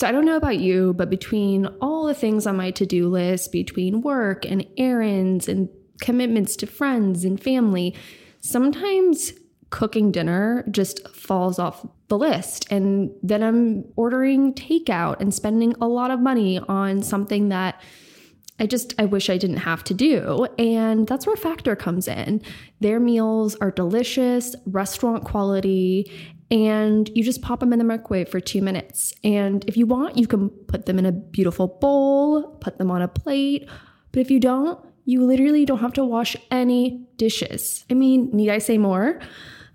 So I don't know about you, but between all the things on my to do list, between work and errands and commitments to friends and family, sometimes cooking dinner just falls off the list. And then I'm ordering takeout and spending a lot of money on something that I just, I wish I didn't have to do. And that's where Factor comes in. Their meals are delicious, restaurant quality, and you just pop them in the microwave for two minutes. And if you want, you can put them in a beautiful bowl, put them on a plate. But if you don't, you literally don't have to wash any dishes. I mean, need I say more?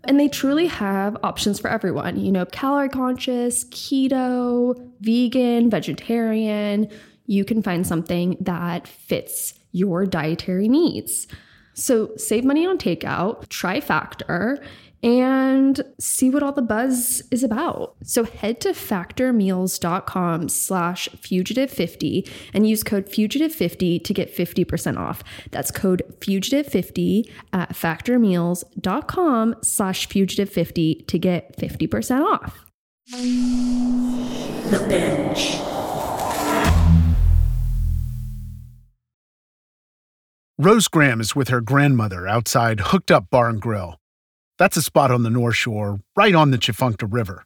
And they truly have options for everyone, you know, calorie conscious, keto, vegan, vegetarian you can find something that fits your dietary needs. So save money on takeout, try Factor, and see what all the buzz is about. So head to factormeals.com slash fugitive50 and use code fugitive50 to get 50% off. That's code fugitive50 at factormeals.com slash fugitive50 to get 50% off. The Binge. Rose Graham is with her grandmother outside Hooked Up Bar and Grill. That's a spot on the North Shore, right on the Tchefuncte River.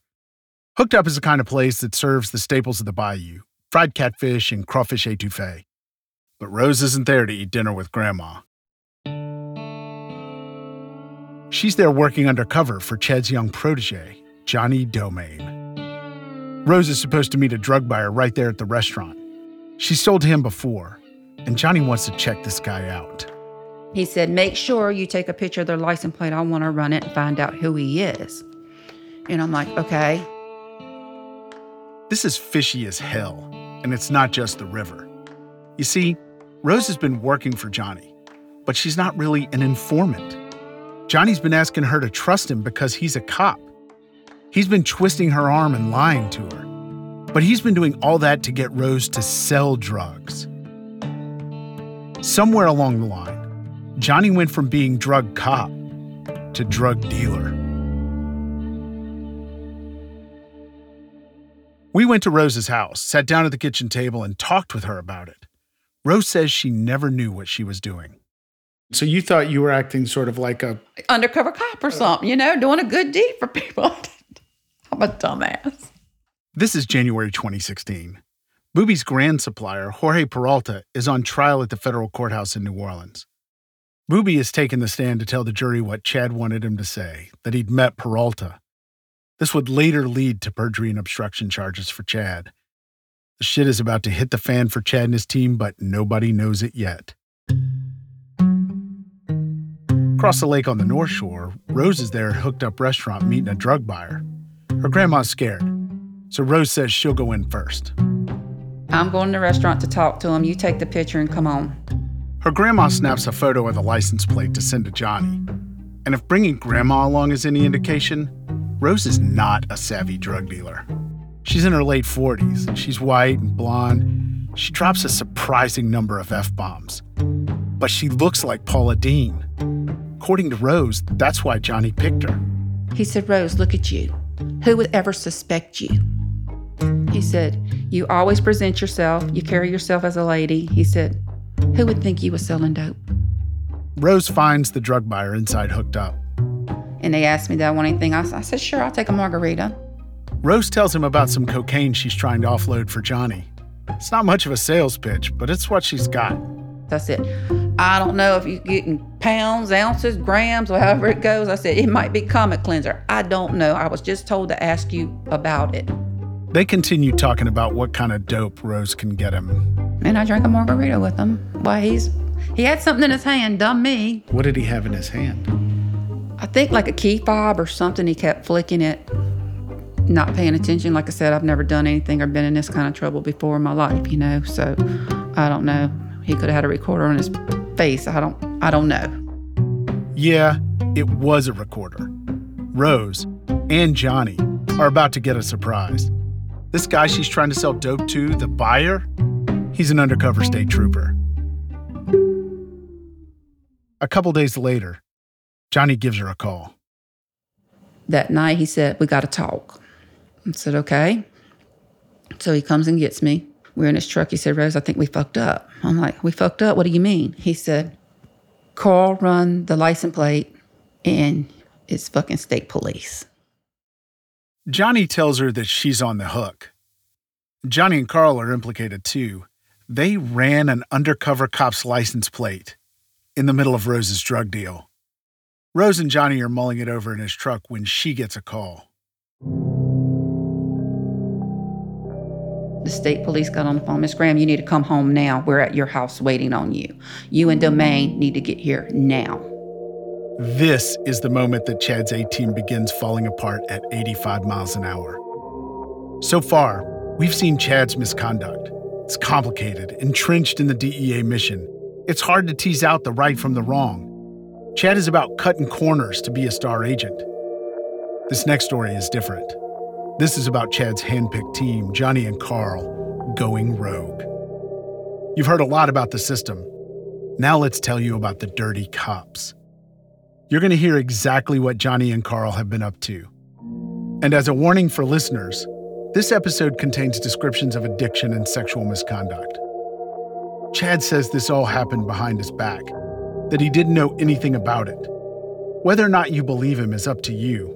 Hooked Up is the kind of place that serves the staples of the bayou fried catfish and crawfish etouffee. But Rose isn't there to eat dinner with Grandma. She's there working undercover for Chad's young protege, Johnny Domingue. Rose is supposed to meet a drug buyer right there at the restaurant. She's sold to him before, and Johnny wants to check this guy out. He said, Make sure you take a picture of their license plate. I want to run it and find out who he is. And I'm like, Okay. This is fishy as hell, and it's not just the river. You see, Rose has been working for Johnny, but she's not really an informant. Johnny's been asking her to trust him because he's a cop. He's been twisting her arm and lying to her. But he's been doing all that to get Rose to sell drugs. Somewhere along the line, Johnny went from being drug cop to drug dealer. We went to Rose's house, sat down at the kitchen table, and talked with her about it. Rose says she never knew what she was doing. So you thought you were acting sort of like a undercover cop or something, you know, doing a good deed for people. I'm a dumbass. This is January 2016. Boobie's grand supplier, Jorge Peralta, is on trial at the federal courthouse in New Orleans. Boobie has taken the stand to tell the jury what Chad wanted him to say that he'd met Peralta. This would later lead to perjury and obstruction charges for Chad. The shit is about to hit the fan for Chad and his team, but nobody knows it yet. Across the lake on the North Shore, Rose is there at a Hooked Up Restaurant meeting a drug buyer. Her grandma's scared, so Rose says she'll go in first. I'm going to the restaurant to talk to him. You take the picture and come on. Her grandma snaps a photo of the license plate to send to Johnny. And if bringing grandma along is any indication, Rose is not a savvy drug dealer. She's in her late 40s. She's white and blonde. She drops a surprising number of F bombs. But she looks like Paula Deen. According to Rose, that's why Johnny picked her. He said, Rose, look at you. Who would ever suspect you? He said, You always present yourself, you carry yourself as a lady. He said, Who would think you was selling dope? Rose finds the drug buyer inside hooked up. And they asked me, Did I want anything? I, I said, Sure, I'll take a margarita. Rose tells him about some cocaine she's trying to offload for Johnny. It's not much of a sales pitch, but it's what she's got. I said, I don't know if you're getting pounds, ounces, grams, or however it goes. I said, it might be Comet Cleanser. I don't know. I was just told to ask you about it. They continue talking about what kind of dope Rose can get him. And I drank a margarita with him. Why, he's he had something in his hand, dumb me. What did he have in his hand? I think like a key fob or something. He kept flicking it, not paying attention. Like I said, I've never done anything or been in this kind of trouble before in my life, you know. So I don't know. He could have had a recorder on his face. I don't. I don't know. Yeah, it was a recorder. Rose and Johnny are about to get a surprise. This guy she's trying to sell dope to, the buyer, he's an undercover state trooper. A couple days later, Johnny gives her a call. That night, he said, We got to talk. I said, Okay. So he comes and gets me. We're in his truck. He said, Rose, I think we fucked up. I'm like, we fucked up? What do you mean? He said, Carl run the license plate and it's fucking state police. Johnny tells her that she's on the hook. Johnny and Carl are implicated too. They ran an undercover cop's license plate in the middle of Rose's drug deal. Rose and Johnny are mulling it over in his truck when she gets a call. The state police got on the phone. Miss Graham, you need to come home now. We're at your house waiting on you. You and Domingue need to get here now. This is the moment that Chad's A team begins falling apart at 85 miles an hour. So far, we've seen Chad's misconduct. It's complicated, entrenched in the DEA mission. It's hard to tease out the right from the wrong. Chad is about cutting corners to be a star agent. This next story is different. This is about Chad's handpicked team, Johnny and Carl, going rogue. You've heard a lot about the system. Now let's tell you about the dirty cops. You're going to hear exactly what Johnny and Carl have been up to. And as a warning for listeners, this episode contains descriptions of addiction and sexual misconduct. Chad says this all happened behind his back, that he didn't know anything about it. Whether or not you believe him is up to you.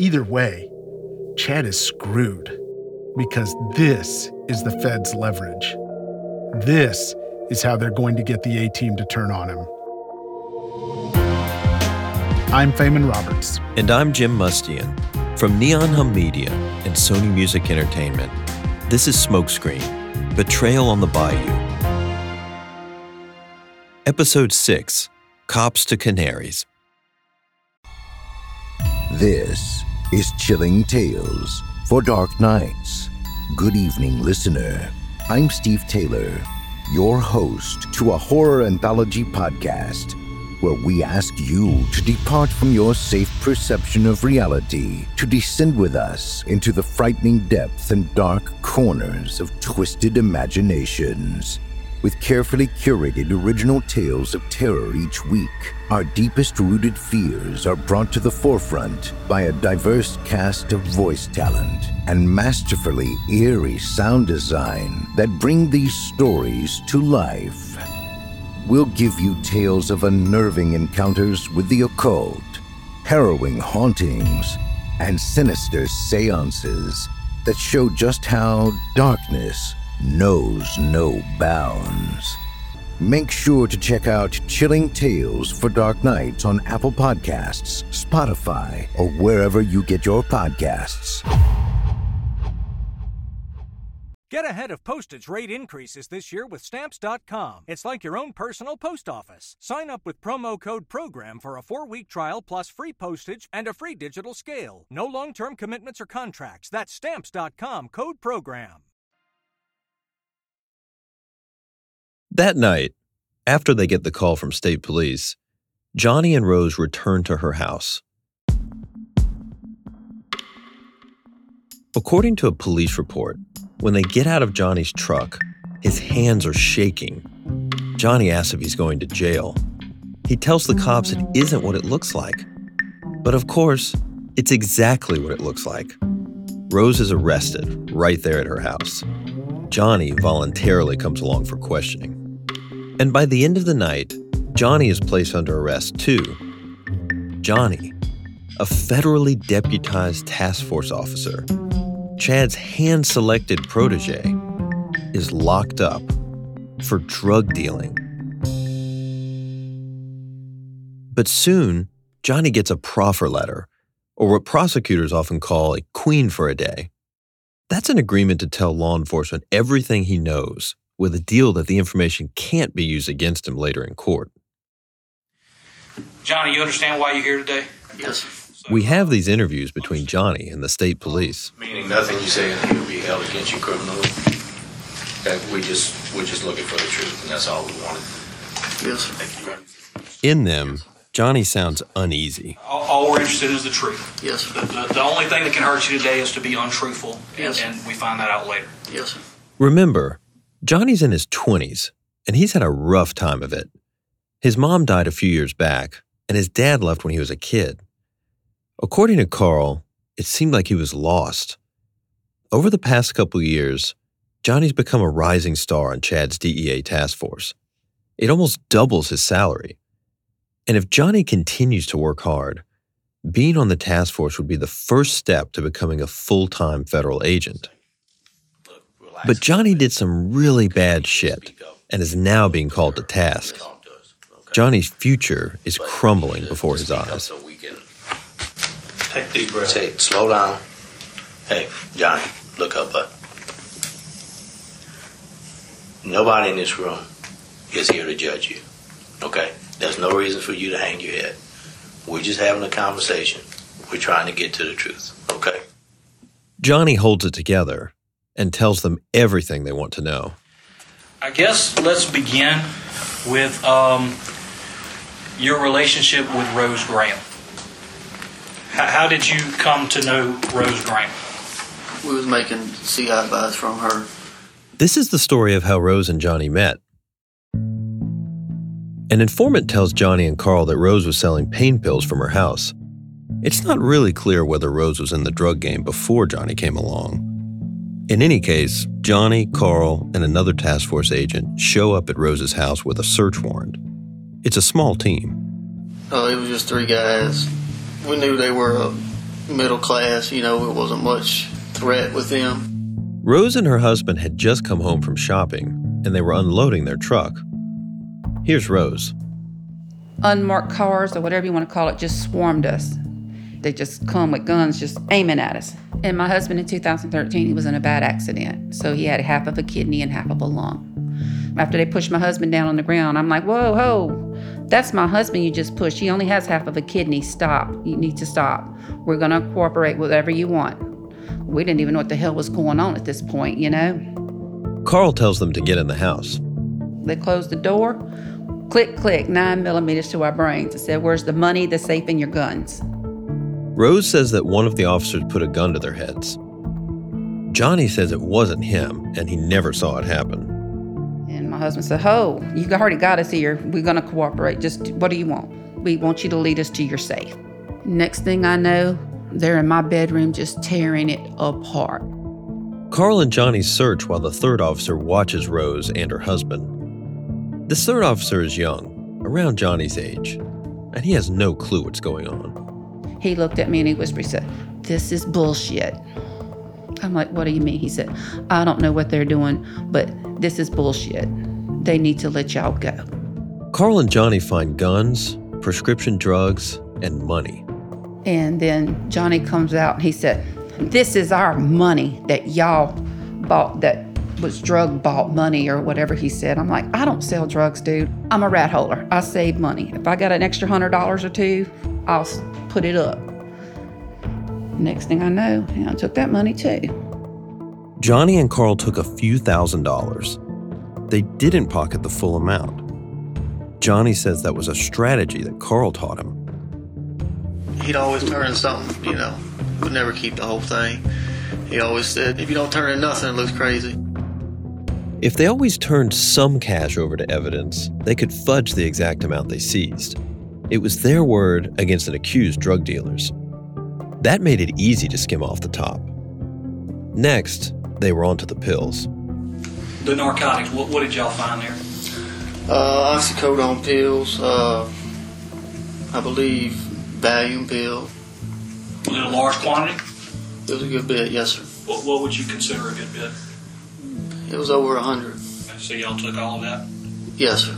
Either way, Chad is screwed because this is the Fed's leverage. This is how they're going to get the A team to turn on him. I'm Feynman Roberts. And I'm Jim Mustian. From Neon Hum Media and Sony Music Entertainment, this is Smokescreen Betrayal on the Bayou. Episode 6 Cops to Canaries. This is Chilling Tales for Dark Nights. Good evening, listener. I'm Steve Taylor, your host to a horror anthology podcast where we ask you to depart from your safe perception of reality to descend with us into the frightening depths and dark corners of twisted imaginations. With carefully curated original tales of terror each week, our deepest rooted fears are brought to the forefront by a diverse cast of voice talent and masterfully eerie sound design that bring these stories to life. We'll give you tales of unnerving encounters with the occult, harrowing hauntings, and sinister seances that show just how darkness knows no bounds. Make sure to check out Chilling Tales for Dark Nights on Apple Podcasts, Spotify, or wherever you get your podcasts. Get ahead of postage rate increases this year with Stamps.com. It's like your own personal post office. Sign up with promo code PROGRAM for a four week trial plus free postage and a free digital scale. No long term commitments or contracts. That's Stamps.com code PROGRAM. That night, after they get the call from state police, Johnny and Rose return to her house. According to a police report, when they get out of Johnny's truck, his hands are shaking. Johnny asks if he's going to jail. He tells the cops it isn't what it looks like. But of course, it's exactly what it looks like. Rose is arrested right there at her house. Johnny voluntarily comes along for questioning. And by the end of the night, Johnny is placed under arrest too. Johnny, a federally deputized task force officer, Chad's hand selected protege, is locked up for drug dealing. But soon, Johnny gets a proffer letter, or what prosecutors often call a queen for a day. That's an agreement to tell law enforcement everything he knows with a deal that the information can't be used against him later in court. Johnny, you understand why you're here today? Yes. We have these interviews between Johnny and the state police. Meaning nothing you say in here will be held against you criminally. That we just we're just looking for the truth, and that's all we wanted. Yes. Thank you. In them, Johnny sounds uneasy. All, all we're interested in is the truth. Yes. The, the, the only thing that can hurt you today is to be untruthful, and, Yes. and we find that out later. Yes. Remember, Johnny's in his 20s, and he's had a rough time of it. His mom died a few years back, and his dad left when he was a kid. According to Carl, it seemed like he was lost. Over the past couple years, Johnny's become a rising star on Chad's DEA task force. It almost doubles his salary. And if Johnny continues to work hard, being on the task force would be the first step to becoming a full time federal agent. But Johnny did some really bad shit and is now being called to task. Johnny's future is crumbling before his eyes. So we can take deep breath. Say, slow down. Hey, Johnny, look up, bud. Nobody in this room is here to judge you. Okay? There's no reason for you to hang your head. We're just having a conversation. We're trying to get to the truth. Okay? Johnny holds it together and tells them everything they want to know. I guess let's begin with um, your relationship with Rose Graham. How, how did you come to know Rose Graham? We was making CI advice from her. This is the story of how Rose and Johnny met. An informant tells Johnny and Carl that Rose was selling pain pills from her house. It's not really clear whether Rose was in the drug game before Johnny came along. In any case, Johnny, Carl, and another task force agent show up at Rose's house with a search warrant. It's a small team. Oh, it was just three guys. We knew they were uh, middle class. You know, it wasn't much threat with them. Rose and her husband had just come home from shopping, and they were unloading their truck. Here's Rose. Unmarked cars or whatever you want to call it just swarmed us. They just come with guns just aiming at us. And my husband in 2013, he was in a bad accident. So he had half of a kidney and half of a lung. After they pushed my husband down on the ground, I'm like, whoa, whoa, that's my husband you just pushed. He only has half of a kidney. Stop. You need to stop. We're going to cooperate with whatever you want. We didn't even know what the hell was going on at this point, you know? Carl tells them to get in the house. They closed the door. Click, click, nine millimeters to our brains. It said, Where's the money, the safe, and your guns? Rose says that one of the officers put a gun to their heads. Johnny says it wasn't him and he never saw it happen. My husband said, Oh, you already got us here. We're going to cooperate. Just what do you want? We want you to lead us to your safe. Next thing I know, they're in my bedroom just tearing it apart. Carl and Johnny search while the third officer watches Rose and her husband. This third officer is young, around Johnny's age, and he has no clue what's going on. He looked at me and he whispered, he said, This is bullshit. I'm like, What do you mean? He said, I don't know what they're doing, but this is bullshit. They need to let y'all go. Carl and Johnny find guns, prescription drugs, and money. And then Johnny comes out and he said, This is our money that y'all bought, that was drug bought money or whatever he said. I'm like, I don't sell drugs, dude. I'm a rat holder. I save money. If I got an extra hundred dollars or two, I'll put it up. Next thing I know, I took that money too. Johnny and Carl took a few thousand dollars. They didn't pocket the full amount. Johnny says that was a strategy that Carl taught him. He'd always turn something, you know, would never keep the whole thing. He always said, if you don't turn in nothing, it looks crazy. If they always turned some cash over to evidence, they could fudge the exact amount they seized. It was their word against an accused drug dealer's. That made it easy to skim off the top. Next, they were onto the pills. The narcotics, what, what did y'all find there? Uh, oxycodone pills, uh, I believe Valium pill. Was it a large quantity? It was a good bit, yes, sir. What, what would you consider a good bit? It was over a hundred. So y'all took all of that? Yes, sir.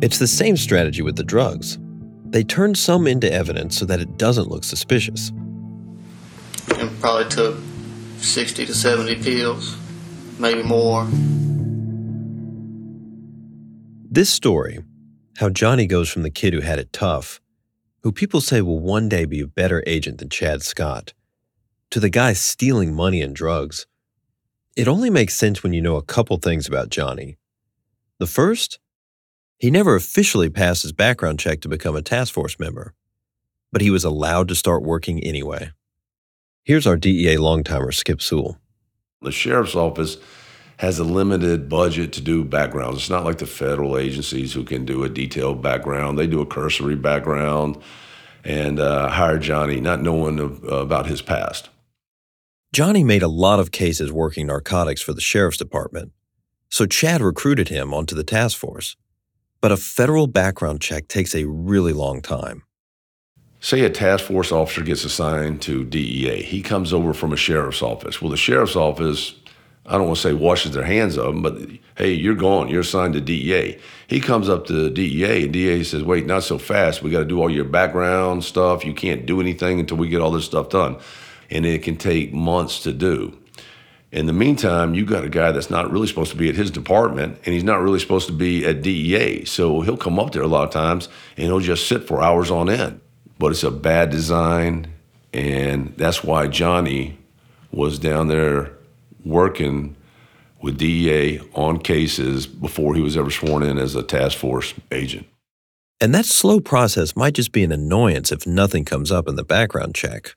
It's the same strategy with the drugs. They turn some into evidence so that it doesn't look suspicious. And probably took 60 to 70 pills, maybe more. This story, how Johnny goes from the kid who had it tough, who people say will one day be a better agent than Chad Scott, to the guy stealing money and drugs, it only makes sense when you know a couple things about Johnny. The first, he never officially passed his background check to become a task force member, but he was allowed to start working anyway. Here's our DEA longtimer, Skip Sewell. The sheriff's office has a limited budget to do backgrounds. It's not like the federal agencies who can do a detailed background. They do a cursory background and uh, hire Johnny, not knowing about his past. Johnny made a lot of cases working narcotics for the sheriff's department, so Chad recruited him onto the task force. But a federal background check takes a really long time. Say a task force officer gets assigned to DEA. He comes over from a sheriff's office. Well, the sheriff's office, I don't want to say washes their hands of him, but hey, you're gone. You're assigned to DEA. He comes up to DEA, and DEA says, wait, not so fast. We got to do all your background stuff. You can't do anything until we get all this stuff done. And it can take months to do. In the meantime, you got a guy that's not really supposed to be at his department, and he's not really supposed to be at DEA. So he'll come up there a lot of times, and he'll just sit for hours on end. But it's a bad design, and that's why Johnny was down there working with DEA on cases before he was ever sworn in as a task force agent. And that slow process might just be an annoyance if nothing comes up in the background check.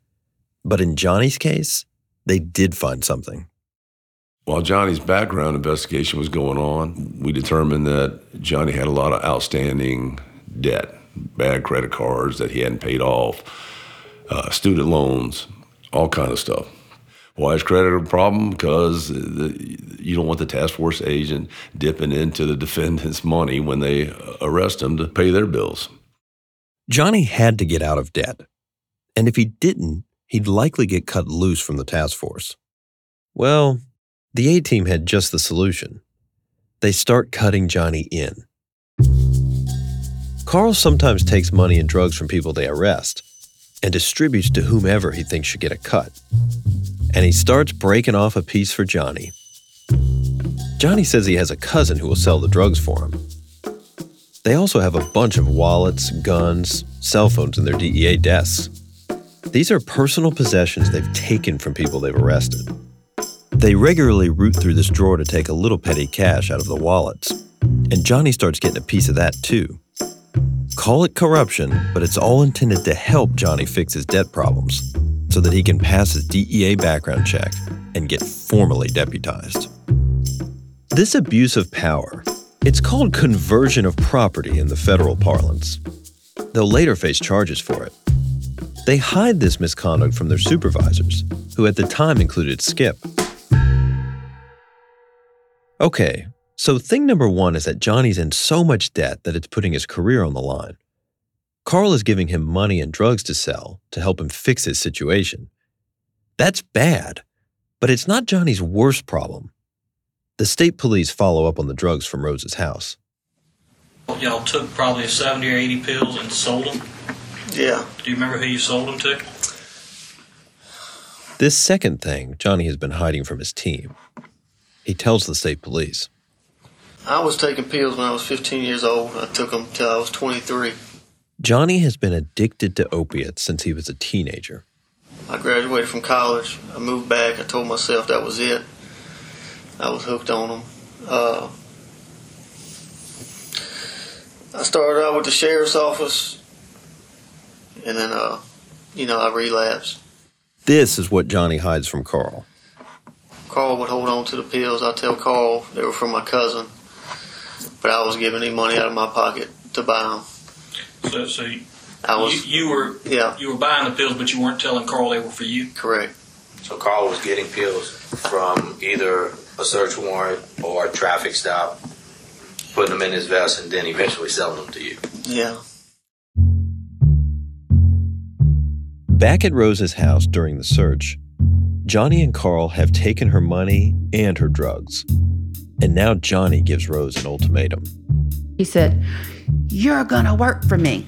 But in Johnny's case, they did find something. While Johnny's background investigation was going on, we determined that Johnny had a lot of outstanding debt, bad credit cards that he hadn't paid off, uh, student loans, all kind of stuff. Why is credit a problem? Because you don't want the task force agent dipping into the defendant's money when they arrest them to pay their bills. Johnny had to get out of debt. And if he didn't, he'd likely get cut loose from the task force. Well, the A team had just the solution. They start cutting Johnny in. Carl sometimes takes money and drugs from people they arrest and distributes to whomever he thinks should get a cut. And he starts breaking off a piece for Johnny. Johnny says he has a cousin who will sell the drugs for him. They also have a bunch of wallets, guns, cell phones in their DEA desks. These are personal possessions they've taken from people they've arrested. They regularly root through this drawer to take a little petty cash out of the wallets, and Johnny starts getting a piece of that too. Call it corruption, but it's all intended to help Johnny fix his debt problems so that he can pass his DEA background check and get formally deputized. This abuse of power, it's called conversion of property in the federal parlance. They'll later face charges for it. They hide this misconduct from their supervisors, who at the time included Skip, Okay, so thing number one is that Johnny's in so much debt that it's putting his career on the line. Carl is giving him money and drugs to sell to help him fix his situation. That's bad, but it's not Johnny's worst problem. The state police follow up on the drugs from Rose's house. Y'all took probably 70 or 80 pills and sold them? Yeah. Do you remember who you sold them to? This second thing Johnny has been hiding from his team. He tells the state police. I was taking pills when I was 15 years old. I took them till I was 23. Johnny has been addicted to opiates since he was a teenager. I graduated from college. I moved back. I told myself that was it. I was hooked on them. Uh, I started out with the sheriff's office, and then, uh, you know, I relapsed. This is what Johnny hides from Carl. Carl would hold on to the pills. I tell Carl they were from my cousin, but I was giving him money out of my pocket to buy them. So, so you, I was, you, you were yeah, you were buying the pills, but you weren't telling Carl they were for you. correct. So Carl was getting pills from either a search warrant or a traffic stop, putting them in his vest, and then eventually selling them to you. Yeah. Back at Rose's house during the search, Johnny and Carl have taken her money and her drugs. And now Johnny gives Rose an ultimatum. He said, You're gonna work for me.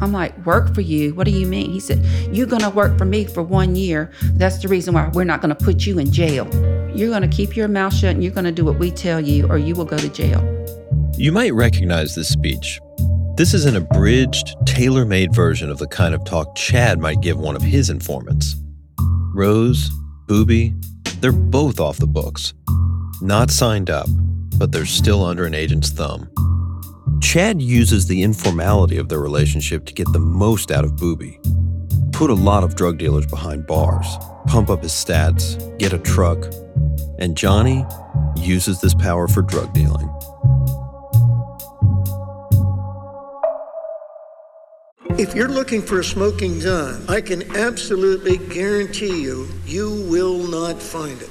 I'm like, Work for you? What do you mean? He said, You're gonna work for me for one year. That's the reason why we're not gonna put you in jail. You're gonna keep your mouth shut and you're gonna do what we tell you, or you will go to jail. You might recognize this speech. This is an abridged, tailor made version of the kind of talk Chad might give one of his informants. Rose, Booby, they're both off the books. Not signed up, but they're still under an agent's thumb. Chad uses the informality of their relationship to get the most out of Booby. Put a lot of drug dealers behind bars, pump up his stats, get a truck. And Johnny uses this power for drug dealing. If you're looking for a smoking gun, I can absolutely guarantee you, you will not find it.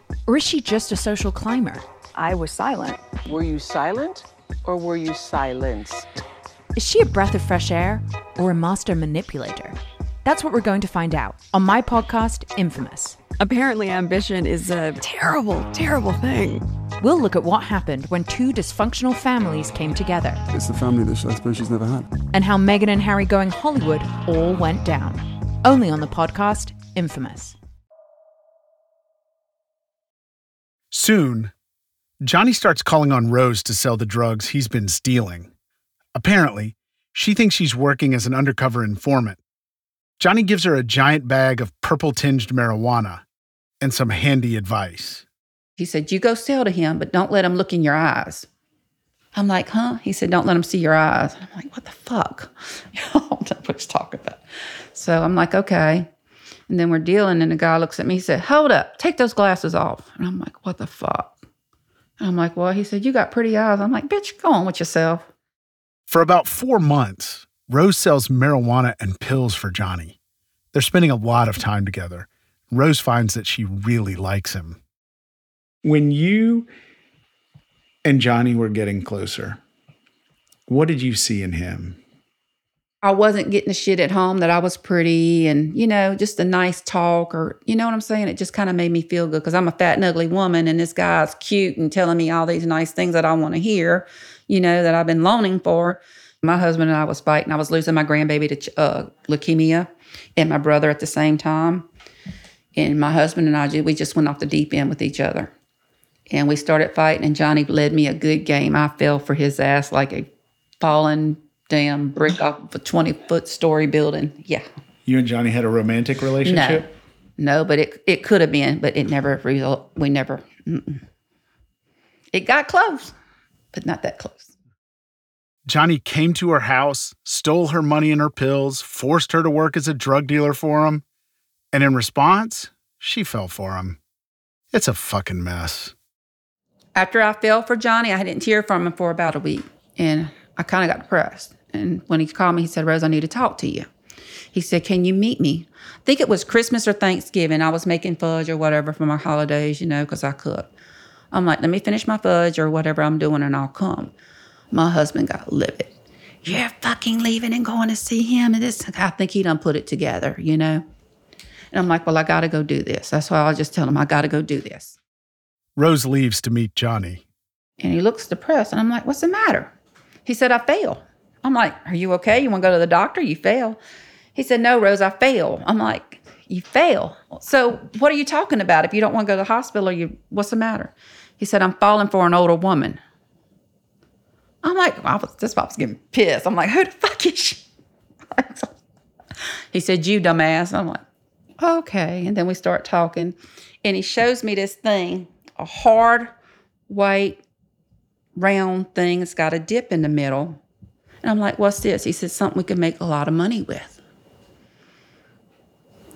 Or is she just a social climber? I was silent. Were you silent or were you silenced? Is she a breath of fresh air or a master manipulator? That's what we're going to find out on my podcast, Infamous. Apparently, ambition is a terrible, terrible thing. We'll look at what happened when two dysfunctional families came together. It's the family that I suppose she's never had. And how Meghan and Harry going Hollywood all went down. Only on the podcast, Infamous. Soon, Johnny starts calling on Rose to sell the drugs he's been stealing. Apparently, she thinks she's working as an undercover informant. Johnny gives her a giant bag of purple tinged marijuana and some handy advice. He said, You go sell to him, but don't let him look in your eyes. I'm like, Huh? He said, Don't let him see your eyes. I'm like, What the fuck? That's what he's talking about. So I'm like, Okay. And then we're dealing, and the guy looks at me. He said, Hold up, take those glasses off. And I'm like, What the fuck? And I'm like, Well, he said, You got pretty eyes. I'm like, Bitch, go on with yourself. For about four months, Rose sells marijuana and pills for Johnny. They're spending a lot of time together. Rose finds that she really likes him. When you and Johnny were getting closer, what did you see in him? I wasn't getting the shit at home that I was pretty and, you know, just a nice talk or, you know what I'm saying? It just kind of made me feel good because I'm a fat and ugly woman and this guy's cute and telling me all these nice things that I want to hear, you know, that I've been longing for. My husband and I was fighting. I was losing my grandbaby to uh, leukemia and my brother at the same time. And my husband and I, we just went off the deep end with each other. And we started fighting, and Johnny led me a good game. I fell for his ass like a fallen damn brick off of a 20 foot story building. Yeah. You and Johnny had a romantic relationship? No, no but it, it could have been, but it never result. We never, mm-mm. it got close, but not that close. Johnny came to her house, stole her money and her pills, forced her to work as a drug dealer for him, and in response, she fell for him. It's a fucking mess. After I fell for Johnny, I didn't hear from him for about a week, and I kind of got depressed. And when he called me, he said, Rose, I need to talk to you. He said, Can you meet me? I think it was Christmas or Thanksgiving. I was making fudge or whatever for my holidays, you know, because I cook. I'm like, Let me finish my fudge or whatever I'm doing, and I'll come. My husband got livid. You're fucking leaving and going to see him. And this, I think he done put it together, you know? And I'm like, Well, I got to go do this. That's why I'll just tell him, I got to go do this. Rose leaves to meet Johnny. And he looks depressed. And I'm like, What's the matter? He said, I fail. I'm like, Are you okay? You want to go to the doctor? You fail. He said, No, Rose, I fail. I'm like, You fail. So what are you talking about? If you don't want to go to the hospital, or you what's the matter? He said, I'm falling for an older woman. I'm like, I was this was getting pissed. I'm like, who the fuck is she? he said, You dumbass. I'm like, okay. And then we start talking. And he shows me this thing, a hard, white, round thing. It's got a dip in the middle. And I'm like, what's this? He said, something we can make a lot of money with.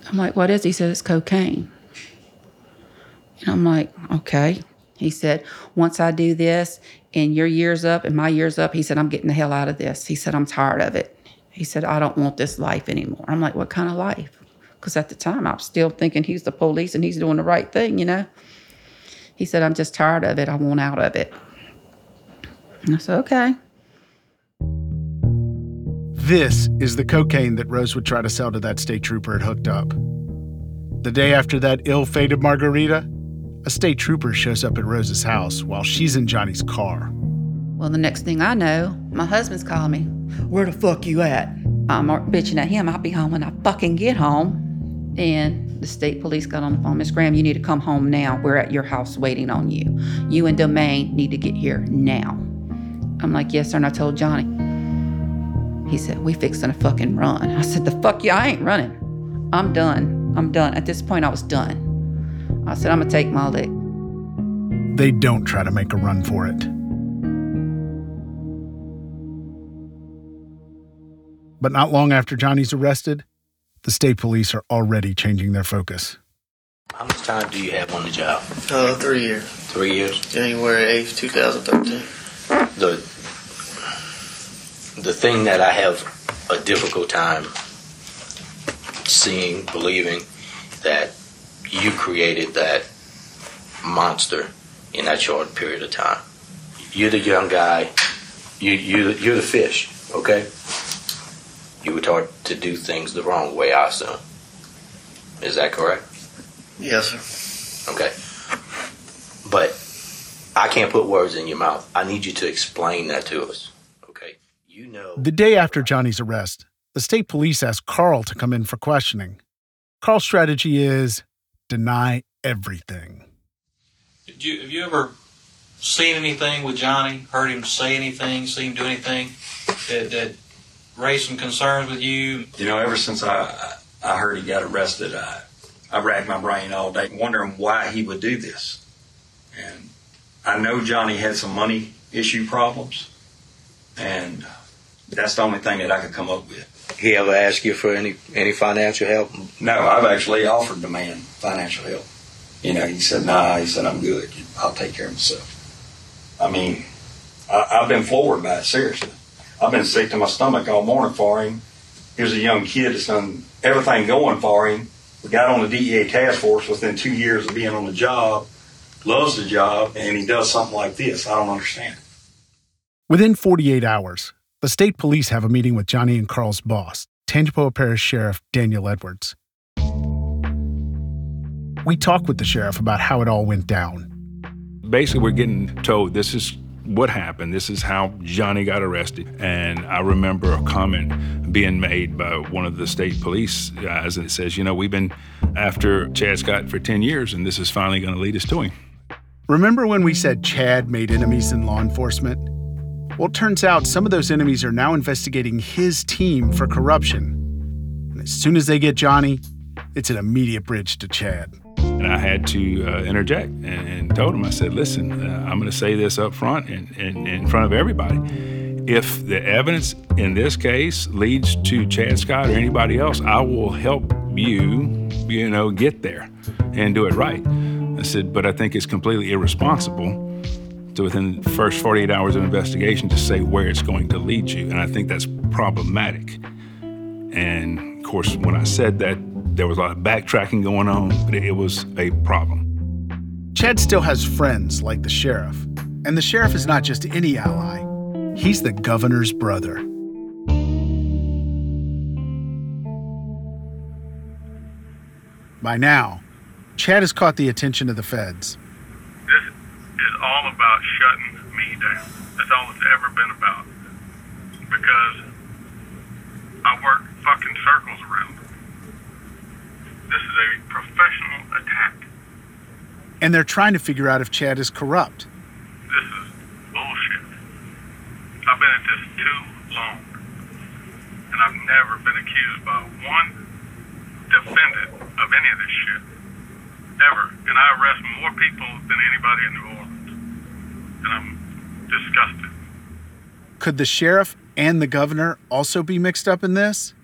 I'm like, what is? He said, it's cocaine. And I'm like, okay. He said, once I do this and your year's up and my year's up, he said, I'm getting the hell out of this. He said, I'm tired of it. He said, I don't want this life anymore. I'm like, what kind of life? Because at the time I was still thinking he's the police and he's doing the right thing, you know? He said, I'm just tired of it. I want out of it. And I said, okay. This is the cocaine that Rose would try to sell to that state trooper it hooked up. The day after that ill fated margarita, a state trooper shows up at Rose's house while she's in Johnny's car. Well, the next thing I know, my husband's calling me. Where the fuck you at? I'm bitching at him. I'll be home when I fucking get home. And the state police got on the phone. Miss Graham, you need to come home now. We're at your house waiting on you. You and Domingue need to get here now. I'm like, yes, sir. And I told Johnny. He said, We fixing a fucking run. I said, The fuck yeah, I ain't running. I'm done. I'm done. At this point, I was done. I said, I'm gonna take my lick. They don't try to make a run for it. But not long after Johnny's arrested, the state police are already changing their focus. How much time do you have on the job? Uh, three years. Three years. January 8th, 2013. The the thing that I have a difficult time seeing, believing that you created that monster in that short period of time. You're the young guy. You you you're the fish. Okay. You were taught to do things the wrong way. I assume. Is that correct? Yes, sir. Okay. But I can't put words in your mouth. I need you to explain that to us. Okay. You know. The day after Johnny's arrest, the state police ask Carl to come in for questioning. Carl's strategy is deny everything. Did you have you ever seen anything with Johnny? Heard him say anything? Seen him do anything that that raised some concerns with you? You know, ever since I I heard he got arrested, I I racked my brain all day wondering why he would do this. And I know Johnny had some money issue problems, and that's the only thing that I could come up with. He ever asked you for any any financial help? No, I've actually offered the man financial help. You know, he said, "Nah," he said, "I'm good. I'll take care of myself." I mean, I, I've been floored by it. Seriously, I've been sick to my stomach all morning for him. Here's a young kid that's done everything going for him. We got on the DEA task force within two years of being on the job, loves the job, and he does something like this. I don't understand. Within 48 hours, the state police have a meeting with Johnny and Carl's boss, Tangipahoa Parish Sheriff Daniel Edwards. We talk with the sheriff about how it all went down. Basically, we're getting told this is what happened. This is how Johnny got arrested. And I remember a comment being made by one of the state police guys, and it says, you know, we've been after Chad Scott for 10 years, and this is finally going to lead us to him. Remember when we said Chad made enemies in law enforcement? Well, it turns out some of those enemies are now investigating his team for corruption. And as soon as they get Johnny, it's an immediate bridge to Chad. And I had to uh, interject and, and, told him, I said, listen, uh, I'm going to say this up front and, and, in front of everybody. If the evidence in this case leads to Chad Scott or anybody else, I will help you, you know, get there and do it right. I said, but I think it's completely irresponsible to within the first 48 hours of investigation to say where it's going to lead you. And I think that's problematic. And of course, when I said that, there was a lot of backtracking going on, but it was a problem. Chad still has friends like the sheriff. And the sheriff is not just any ally, he's the governor's brother. By now, Chad has caught the attention of the feds. All about shutting me down. That's all it's ever been about. Because I work fucking circles around them. This is a professional attack. And they're trying to figure out if Chad is corrupt. This is bullshit. I've been at this too long. And I've never been accused by one defendant of any of this shit. Ever. And I arrest more people than anybody in New Orleans. And I'm disgusted. Could the sheriff and the governor also be mixed up in this?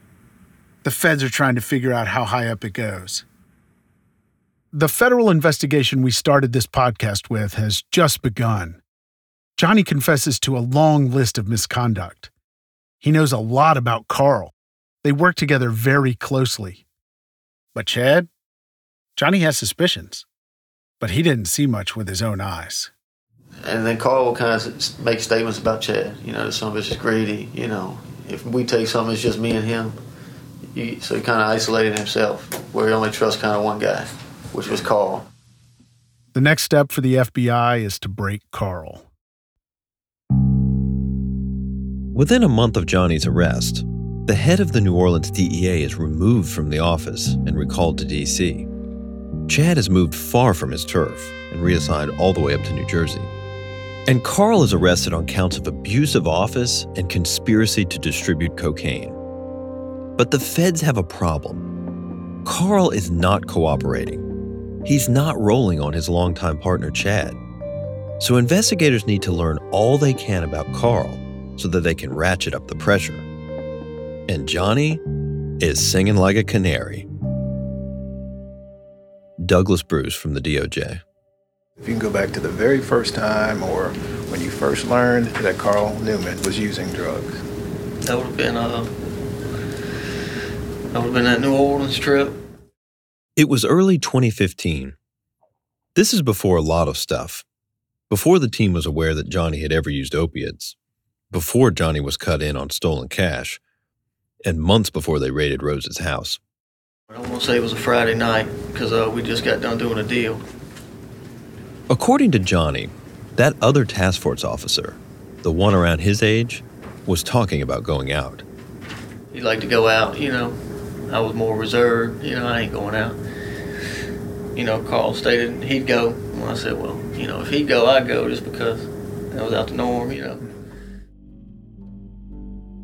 The feds are trying to figure out how high up it goes. The federal investigation we started this podcast with has just begun. Johnny confesses to a long list of misconduct. He knows a lot about Carl. They work together very closely. But Chad? Johnny has suspicions, but he didn't see much with his own eyes. And then Carl will kind of make statements about Chad. You know, some of it's just greedy. You know, if we take something, it's just me and him. He, so he kind of isolated himself, where he only trusts kind of one guy, which was Carl. The next step for the FBI is to break Carl. Within a month of Johnny's arrest, the head of the New Orleans DEA is removed from the office and recalled to D.C. Chad has moved far from his turf and reassigned all the way up to New Jersey. And Carl is arrested on counts of abuse of office and conspiracy to distribute cocaine. But the feds have a problem. Carl is not cooperating. He's not rolling on his longtime partner, Chad. So investigators need to learn all they can about Carl so that they can ratchet up the pressure. And Johnny is singing like a canary. Douglas Bruce from the DOJ. If you can go back to the very first time or when you first learned that Carl Newman was using drugs. That would have been uh, that would have been that New Orleans trip. It was early 2015. This is before a lot of stuff. Before the team was aware that Johnny had ever used opiates, before Johnny was cut in on stolen cash, and months before they raided Rose's house. I don't want to say it was a Friday night because uh, we just got done doing a deal. According to Johnny, that other task force officer, the one around his age, was talking about going out. He liked to go out, you know. I was more reserved, you know. I ain't going out. You know, Carl stated he'd go. Well, I said, well, you know, if he'd go, I'd go just because that was out the norm, you know.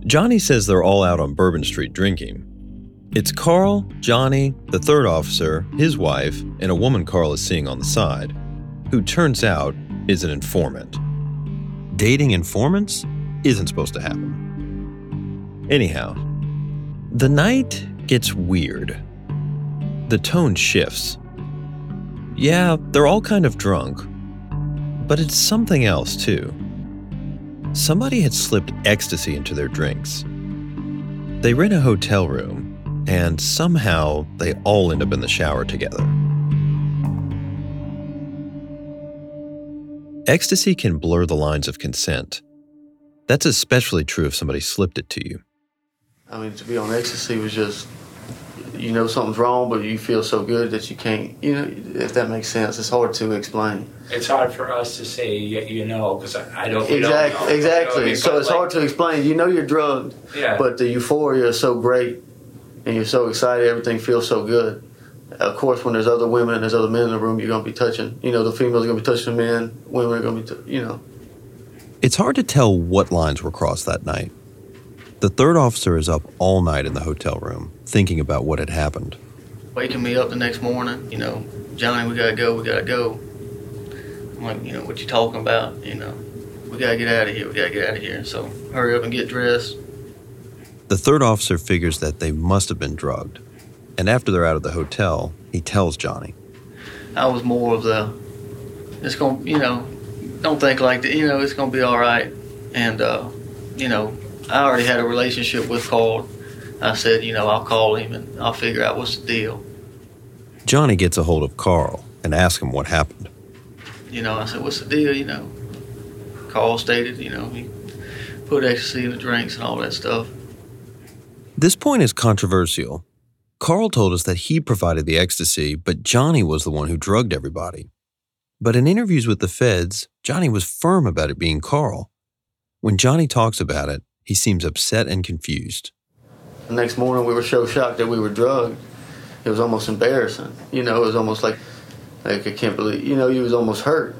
Johnny says they're all out on Bourbon Street drinking. It's Carl, Johnny, the third officer, his wife, and a woman Carl is seeing on the side, who turns out is an informant. Dating informants isn't supposed to happen. Anyhow, the night gets weird. The tone shifts. Yeah, they're all kind of drunk, but it's something else too. Somebody had slipped ecstasy into their drinks. They rent a hotel room, and somehow they all end up in the shower together. Ecstasy can blur the lines of consent. That's especially true if somebody slipped it to you. I mean, to be on ecstasy was just, you know, something's wrong, but you feel so good that you can't, you know, if that makes sense. It's hard to explain. It's hard for us to say you know because I, I don't. we don't Exactly. know. Exactly. You know I mean? so But, it's like, hard to explain. You know you're drugged, Yeah. but the euphoria is so great, and you're so excited. Everything feels so good. Of course, when there's other women and there's other men in the room, you're gonna be touching. You know, the females are gonna be touching the men. Women are gonna be, t- you know. It's hard to tell what lines were crossed that night. The third officer is up all night in the hotel room, thinking about what had happened. waking me up the next morning. You know, Johnny, we gotta go. We gotta go. I'm like, you know, what you talking about? You know, we gotta get out of here. We gotta get out of here. So hurry up and get dressed. The third officer figures that they must have been drugged. And after they're out of the hotel, he tells Johnny. I was more of the, it's gonna, you know, don't think like that. You know, it's gonna be all right. And uh, you know, I already had a relationship with Carl. I said, you know, I'll call him and I'll figure out what's the deal. Johnny gets a hold of Carl and asks him what happened. You know, I said, what's the deal? You know, Carl stated, you know, he put ecstasy in the drinks and all that stuff. This point is controversial. Carl told us that he provided the ecstasy, but Johnny was the one who drugged everybody. But in interviews with the feds, Johnny was firm about it being Carl. When Johnny talks about it, he seems upset and confused. The next morning, we were so shocked that we were drugged. It was almost embarrassing. You know, it was almost like, like I can't believe. You know, you was almost hurt.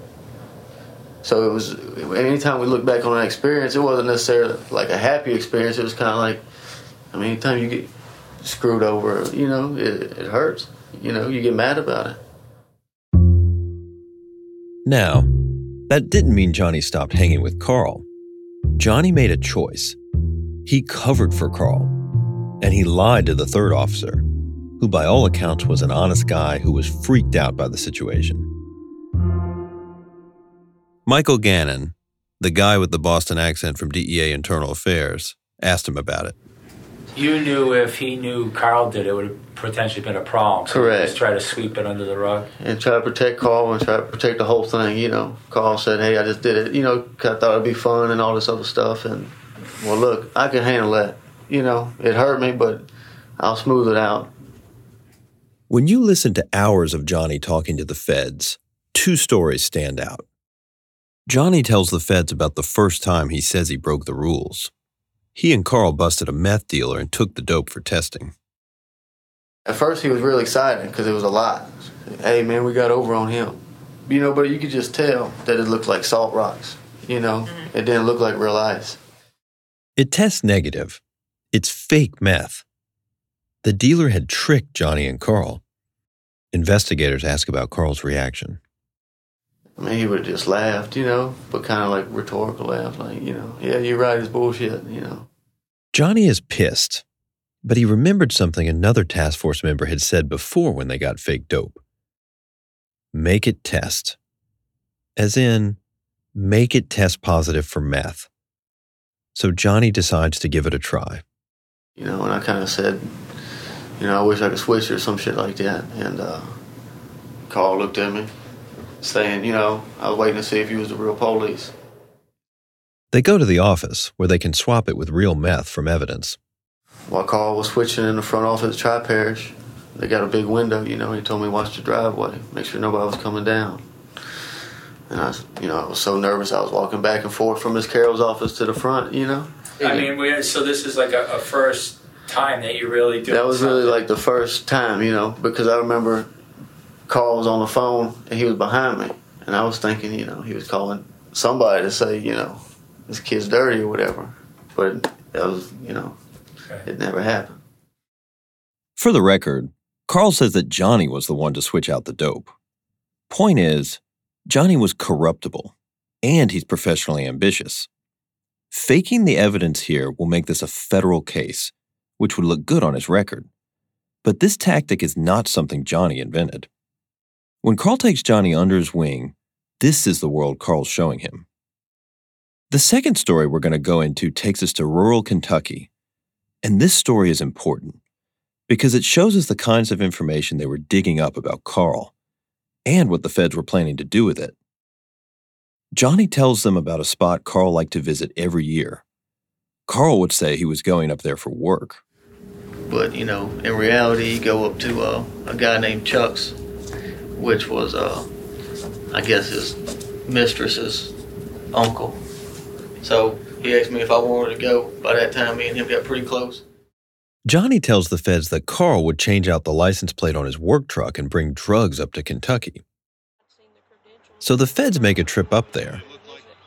So it was. Anytime we look back on that experience, it wasn't necessarily like a happy experience. It was kind of like, I mean, anytime you get screwed over, you know, it, it hurts. You know, you get mad about it. Now, that didn't mean Johnny stopped hanging with Carl. Johnny made a choice. He covered for Carl, and he lied to the third officer, who by all accounts was an honest guy who was freaked out by the situation. Michael Gannon, the guy with the Boston accent from DEA Internal Affairs, asked him about it. You knew if he knew Carl did it, would have potentially been a problem. So Correct. Just try to sweep it under the rug. And try to protect Carl and try to protect the whole thing. You know, Carl said, "Hey, I just did it." You know, 'cause I thought it'd be fun and all this other stuff. And well, look, I can handle that. You know, it hurt me, but I'll smooth it out. When you listen to hours of Johnny talking to the feds, two stories stand out. Johnny tells the feds about the first time he says he broke the rules. He and Carl busted a meth dealer and took the dope for testing. At first, he was really excited because it was a lot. Hey, man, we got over on him. You know, but you could just tell that it looked like salt rocks. You know, mm-hmm. it didn't look like real ice. It tests negative. It's fake meth. The dealer had tricked Johnny and Carl. Investigators ask about Carl's reaction. I mean, he would have just laughed, you know, but kind of like rhetorical laugh, like, you know, yeah, you're right, it's bullshit, you know. Johnny is pissed, but he remembered something another task force member had said before when they got fake dope. Make it test. As in, make it test positive for meth. So Johnny decides to give it a try. You know, and I kind of said, you know, I wish I could switch or some shit like that. And uh, Carl looked at me, saying, you know, I was waiting to see if he was the real police. They go to the office where they can swap it with real meth from evidence. While Carl was switching in the front office at Tri Parish, they got a big window, you know, he told me watch the driveway, make sure nobody was coming down. And I, was, you know, I was so nervous. I was walking back and forth from Miss Carroll's office to the front, you know. I mean, we, so this is like a, a first time that you really do. That was really like the first time, you know, because I remember Carl was on the phone and he was behind me, and I was thinking, you know, he was calling somebody to say, you know, this kid's dirty or whatever. But that was, you know, it never happened. For the record, Carl says that Johnny was the one to switch out the dope. Point is, Johnny was corruptible, and he's professionally ambitious. Faking the evidence here will make this a federal case, which would look good on his record. But this tactic is not something Johnny invented. When Carl takes Johnny under his wing, this is the world Carl's showing him. The second story we're going to go into takes us to rural Kentucky. And this story is important because it shows us the kinds of information they were digging up about Carl and what the feds were planning to do with it. Johnny tells them about a spot Carl liked to visit every year. Carl would say he was going up there for work. But, you know, in reality, you go up to uh, a guy named Chuck's, which was, uh, I guess, his mistress's uncle. So he asked me if I wanted to go. By that time, me and him got pretty close. Johnny tells the feds that Carl would change out the license plate on his work truck and bring drugs up to Kentucky. So the feds make a trip up there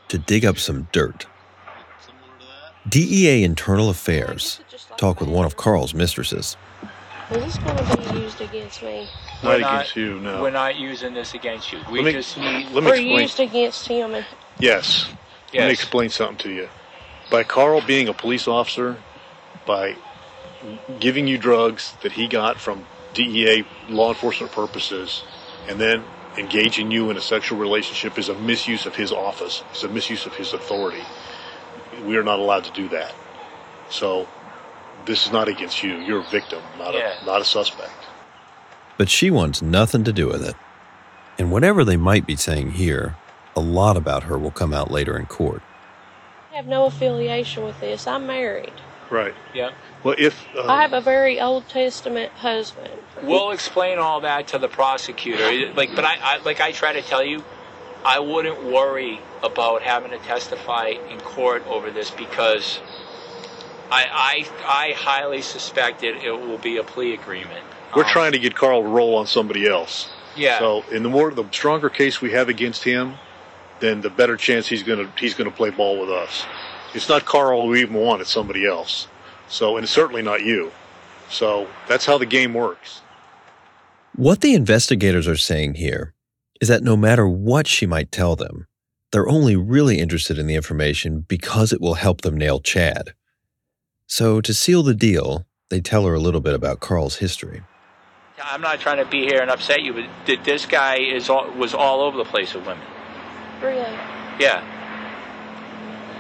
to dig up some dirt. DEA Internal Affairs talk with one of Carl's mistresses. Is this going to be used against me? Not against you, no. We're not using this against you. We Let me- just need. let me or explain. used against him? And Yes. Let me explain something to you. By Carl being a police officer, by giving you drugs that he got from DEA law enforcement purposes, and then engaging you in a sexual relationship is a misuse of his office. It's a misuse of his authority. We are not allowed to do that. So this is not against you. You're a victim, not Yeah. a not a suspect. But she wants nothing to do with it. And whatever they might be saying here, a lot about her will come out later in court. I have no affiliation with this. I'm married. Right. Yeah. Well, if uh, I have a very Old Testament husband. We'll explain all that to the prosecutor. Like, but I, I like I try to tell you, I wouldn't worry about having to testify in court over this because I I, I highly suspect it, it will be a plea agreement. We're trying to get Carl to roll on somebody else. Yeah. So, in the more the stronger case we have against him, then the better chance he's gonna he's gonna play ball with us. It's not Carl we even want; it's somebody else. So, and it's certainly not you. So that's how the game works. What the investigators are saying here is that no matter what she might tell them, they're only really interested in the information because it will help them nail Chad. So, to seal the deal, they tell her a little bit about Carl's history. I'm not trying to be here and upset you, but this guy is all, was all over the place with women. Really? Yeah.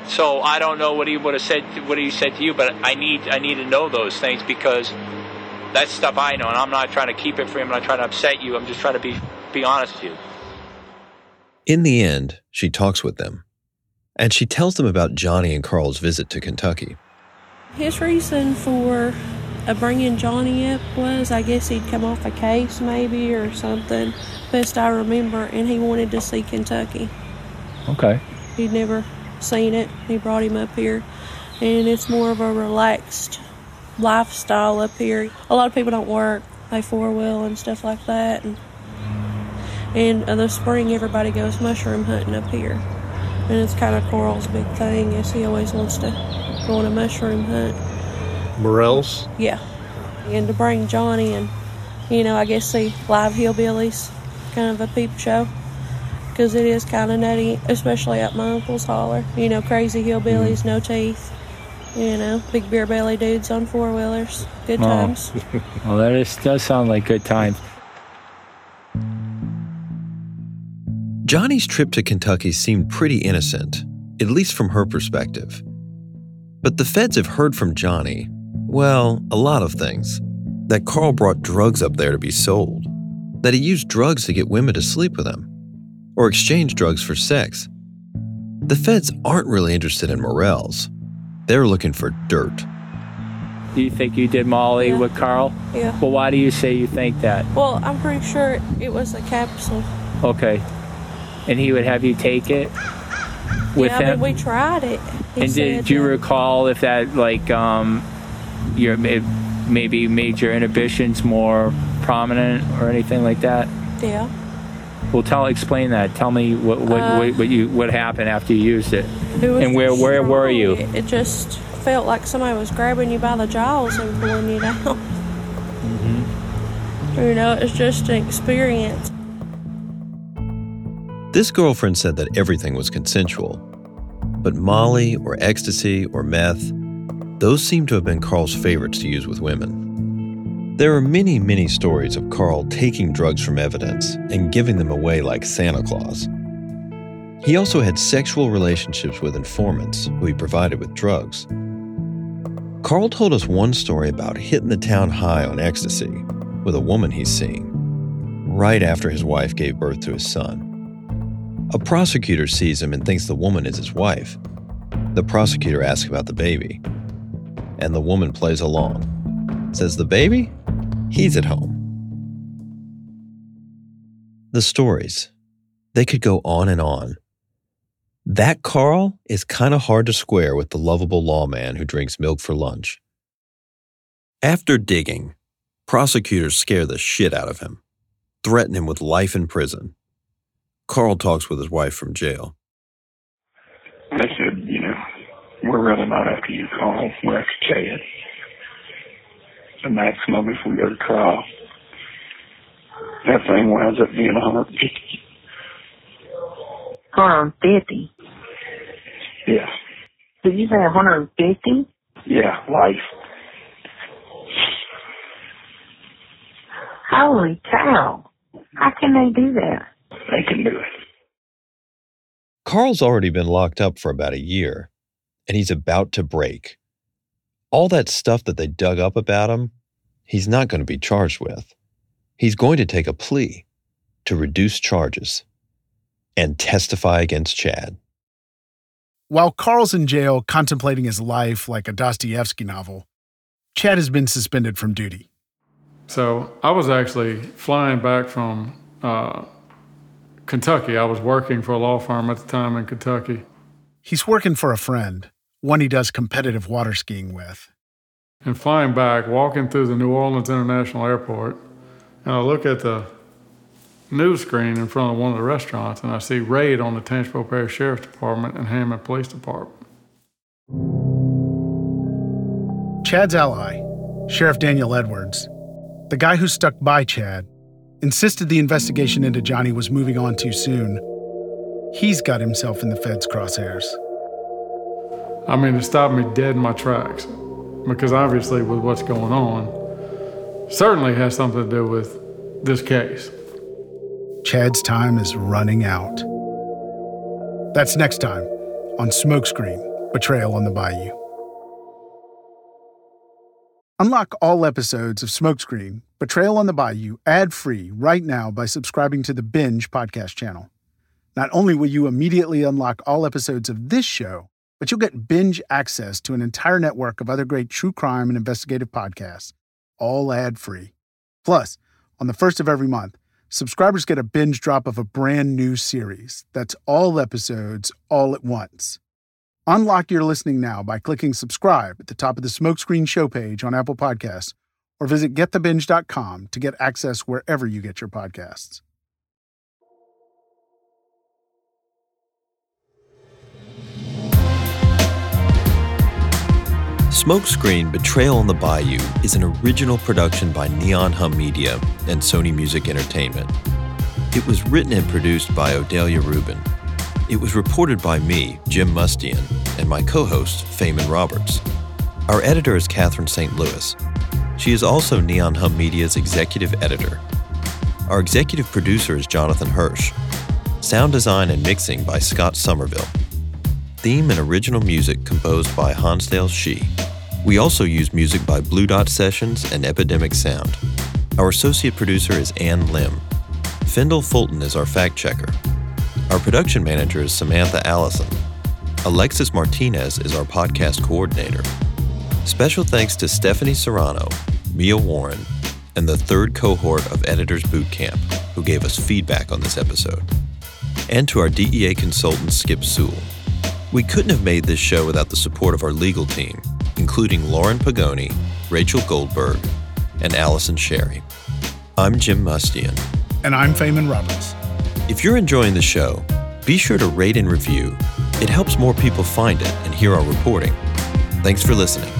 So I don't know what he would have said, what he said to you, but I need I need to know those things because that's stuff I know, and I'm not trying to keep it from you. I'm not trying to upset you. I'm just trying to be be honest with you. In the end, she talks with them, and she tells them about Johnny and Carl's visit to Kentucky. His reason for bringing Johnny up was, I guess he'd come off a case maybe or something. Best I remember, and he wanted to see Kentucky. Okay. He'd never seen it. He brought him up here, and it's more of a relaxed lifestyle up here. A lot of people don't work; they four wheel and stuff like that. And in uh, the spring, everybody goes mushroom hunting up here. And it's kind of Carl's big thing is he always wants to go on a mushroom hunt. Morels? Yeah. And to bring Johnny and, you know, I guess see live hillbillies, kind of a peep show. Because it is kind of nutty, especially at my uncle's holler. You know, crazy hillbillies, mm-hmm. no teeth. You know, big beer belly dudes on four wheelers. Good Oh. times. well, that is, does sound like good times. Johnny's trip to Kentucky seemed pretty innocent, at least from her perspective. But the feds have heard from Johnny, well, a lot of things. That Carl brought drugs up there to be sold, that he used drugs to get women to sleep with him, or exchange drugs for sex. The feds aren't really interested in Morels. They're looking for dirt. Do you think you did Molly with Carl? Yeah. Well, why do you say you think that? Well, I'm pretty sure it was a capsule. Okay. And he would have you take it with yeah, I him? mean, we tried it. He and did said you recall if that, like, um, your it maybe made your inhibitions more prominent or anything like that? Yeah. Well, tell, explain that. Tell me what what, Uh, what, what you what happened after you used it, It was and where where were you? It just felt like somebody was grabbing you by the jaws and pulling you down. Mm-hmm. You know, it's just an experience. This girlfriend said that everything was consensual. But Molly or ecstasy or meth, those seem to have been Carl's favorites to use with women. There are many, many stories of Carl taking drugs from evidence and giving them away like Santa Claus. He also had sexual relationships with informants who he provided with drugs. Carl told us one story about hitting the town high on ecstasy with a woman he's seeing right after his wife gave birth to his son. A prosecutor sees him and thinks the woman is his wife. The prosecutor asks about the baby, and the woman plays along. Says the baby? He's at home. The stories, they could go on and on. That Carl is kind of hard to square with the lovable lawman who drinks milk for lunch. After digging, prosecutors scare the shit out of him, threaten him with life in prison. Carl talks with his wife from jail. They said, you know, we're really not after you, Carl. We're after Chad. The maximum if we go to trial. That thing winds up being 150. 150. Yeah. Did you say 150? Yeah, life. Holy cow. How can they do that? They can do it. Carl's already been locked up for about a year, and he's about to break. All that stuff that they dug up about him, he's not going to be charged with. He's going to take a plea to reduce charges and testify against Chad. While Carl's in jail contemplating his life like a Dostoevsky novel, Chad has been suspended from duty. So I was actually flying back from uh, Kentucky. I was working for a law firm at the time in Kentucky. He's working for a friend, one he does competitive water skiing with. And flying back, walking through the New Orleans International Airport, and I look at the news screen in front of one of the restaurants, and I see raid on the Tangipahoa Parish Sheriff's Department and Hammond Police Department. Chad's ally, Sheriff Daniel Edwards, the guy who stuck by Chad, insisted the investigation into Johnny was moving on too soon. He's got himself in the Fed's crosshairs. I mean, it stopped me dead in my tracks because obviously, with what's going on, certainly has something to do with this case. Chad's time is running out. That's next time on Smokescreen Betrayal on the Bayou. Unlock all episodes of Smokescreen Betrayal on the Bayou ad free right now by subscribing to the Binge podcast channel. Not only will you immediately unlock all episodes of this show, but you'll get binge access to an entire network of other great true crime and investigative podcasts, all ad free. Plus, on the first of every month, subscribers get a binge drop of a brand new series that's all episodes all at once. Unlock your listening now by clicking subscribe at the top of the Smokescreen show page on Apple Podcasts or visit getthebinge.com to get access wherever you get your podcasts. Smokescreen Betrayal on the Bayou is an original production by Neon Hum Media and Sony Music Entertainment. It was written and produced by Odelia Rubin. It was reported by me, Jim Mustian, and my co host, Feynman Roberts. Our editor is Catherine St. Louis. She is also Neon Hum Media's executive editor. Our executive producer is Jonathan Hirsch. Sound design and mixing by Scott Somerville. Theme and original music composed by Hansdale Hsu. We also use music by Blue Dot Sessions and Epidemic Sound. Our associate producer is Ann Lim. Fendel Fulton is our fact checker. Our production manager is Samantha Allison. Alexis Martinez is our podcast coordinator. Special thanks to Stephanie Serrano, Mia Warren, and the third cohort of Editors Bootcamp, who gave us feedback on this episode. And to our DEA consultant, Skip Sewell. We couldn't have made this show without the support of our legal team, including Lauren Pagoni, Rachel Goldberg, and Allison Sherry. I'm Jim Mustian. And I'm Feynman Roberts. If you're enjoying the show, be sure to rate and review. It helps more people find it and hear our reporting. Thanks for listening.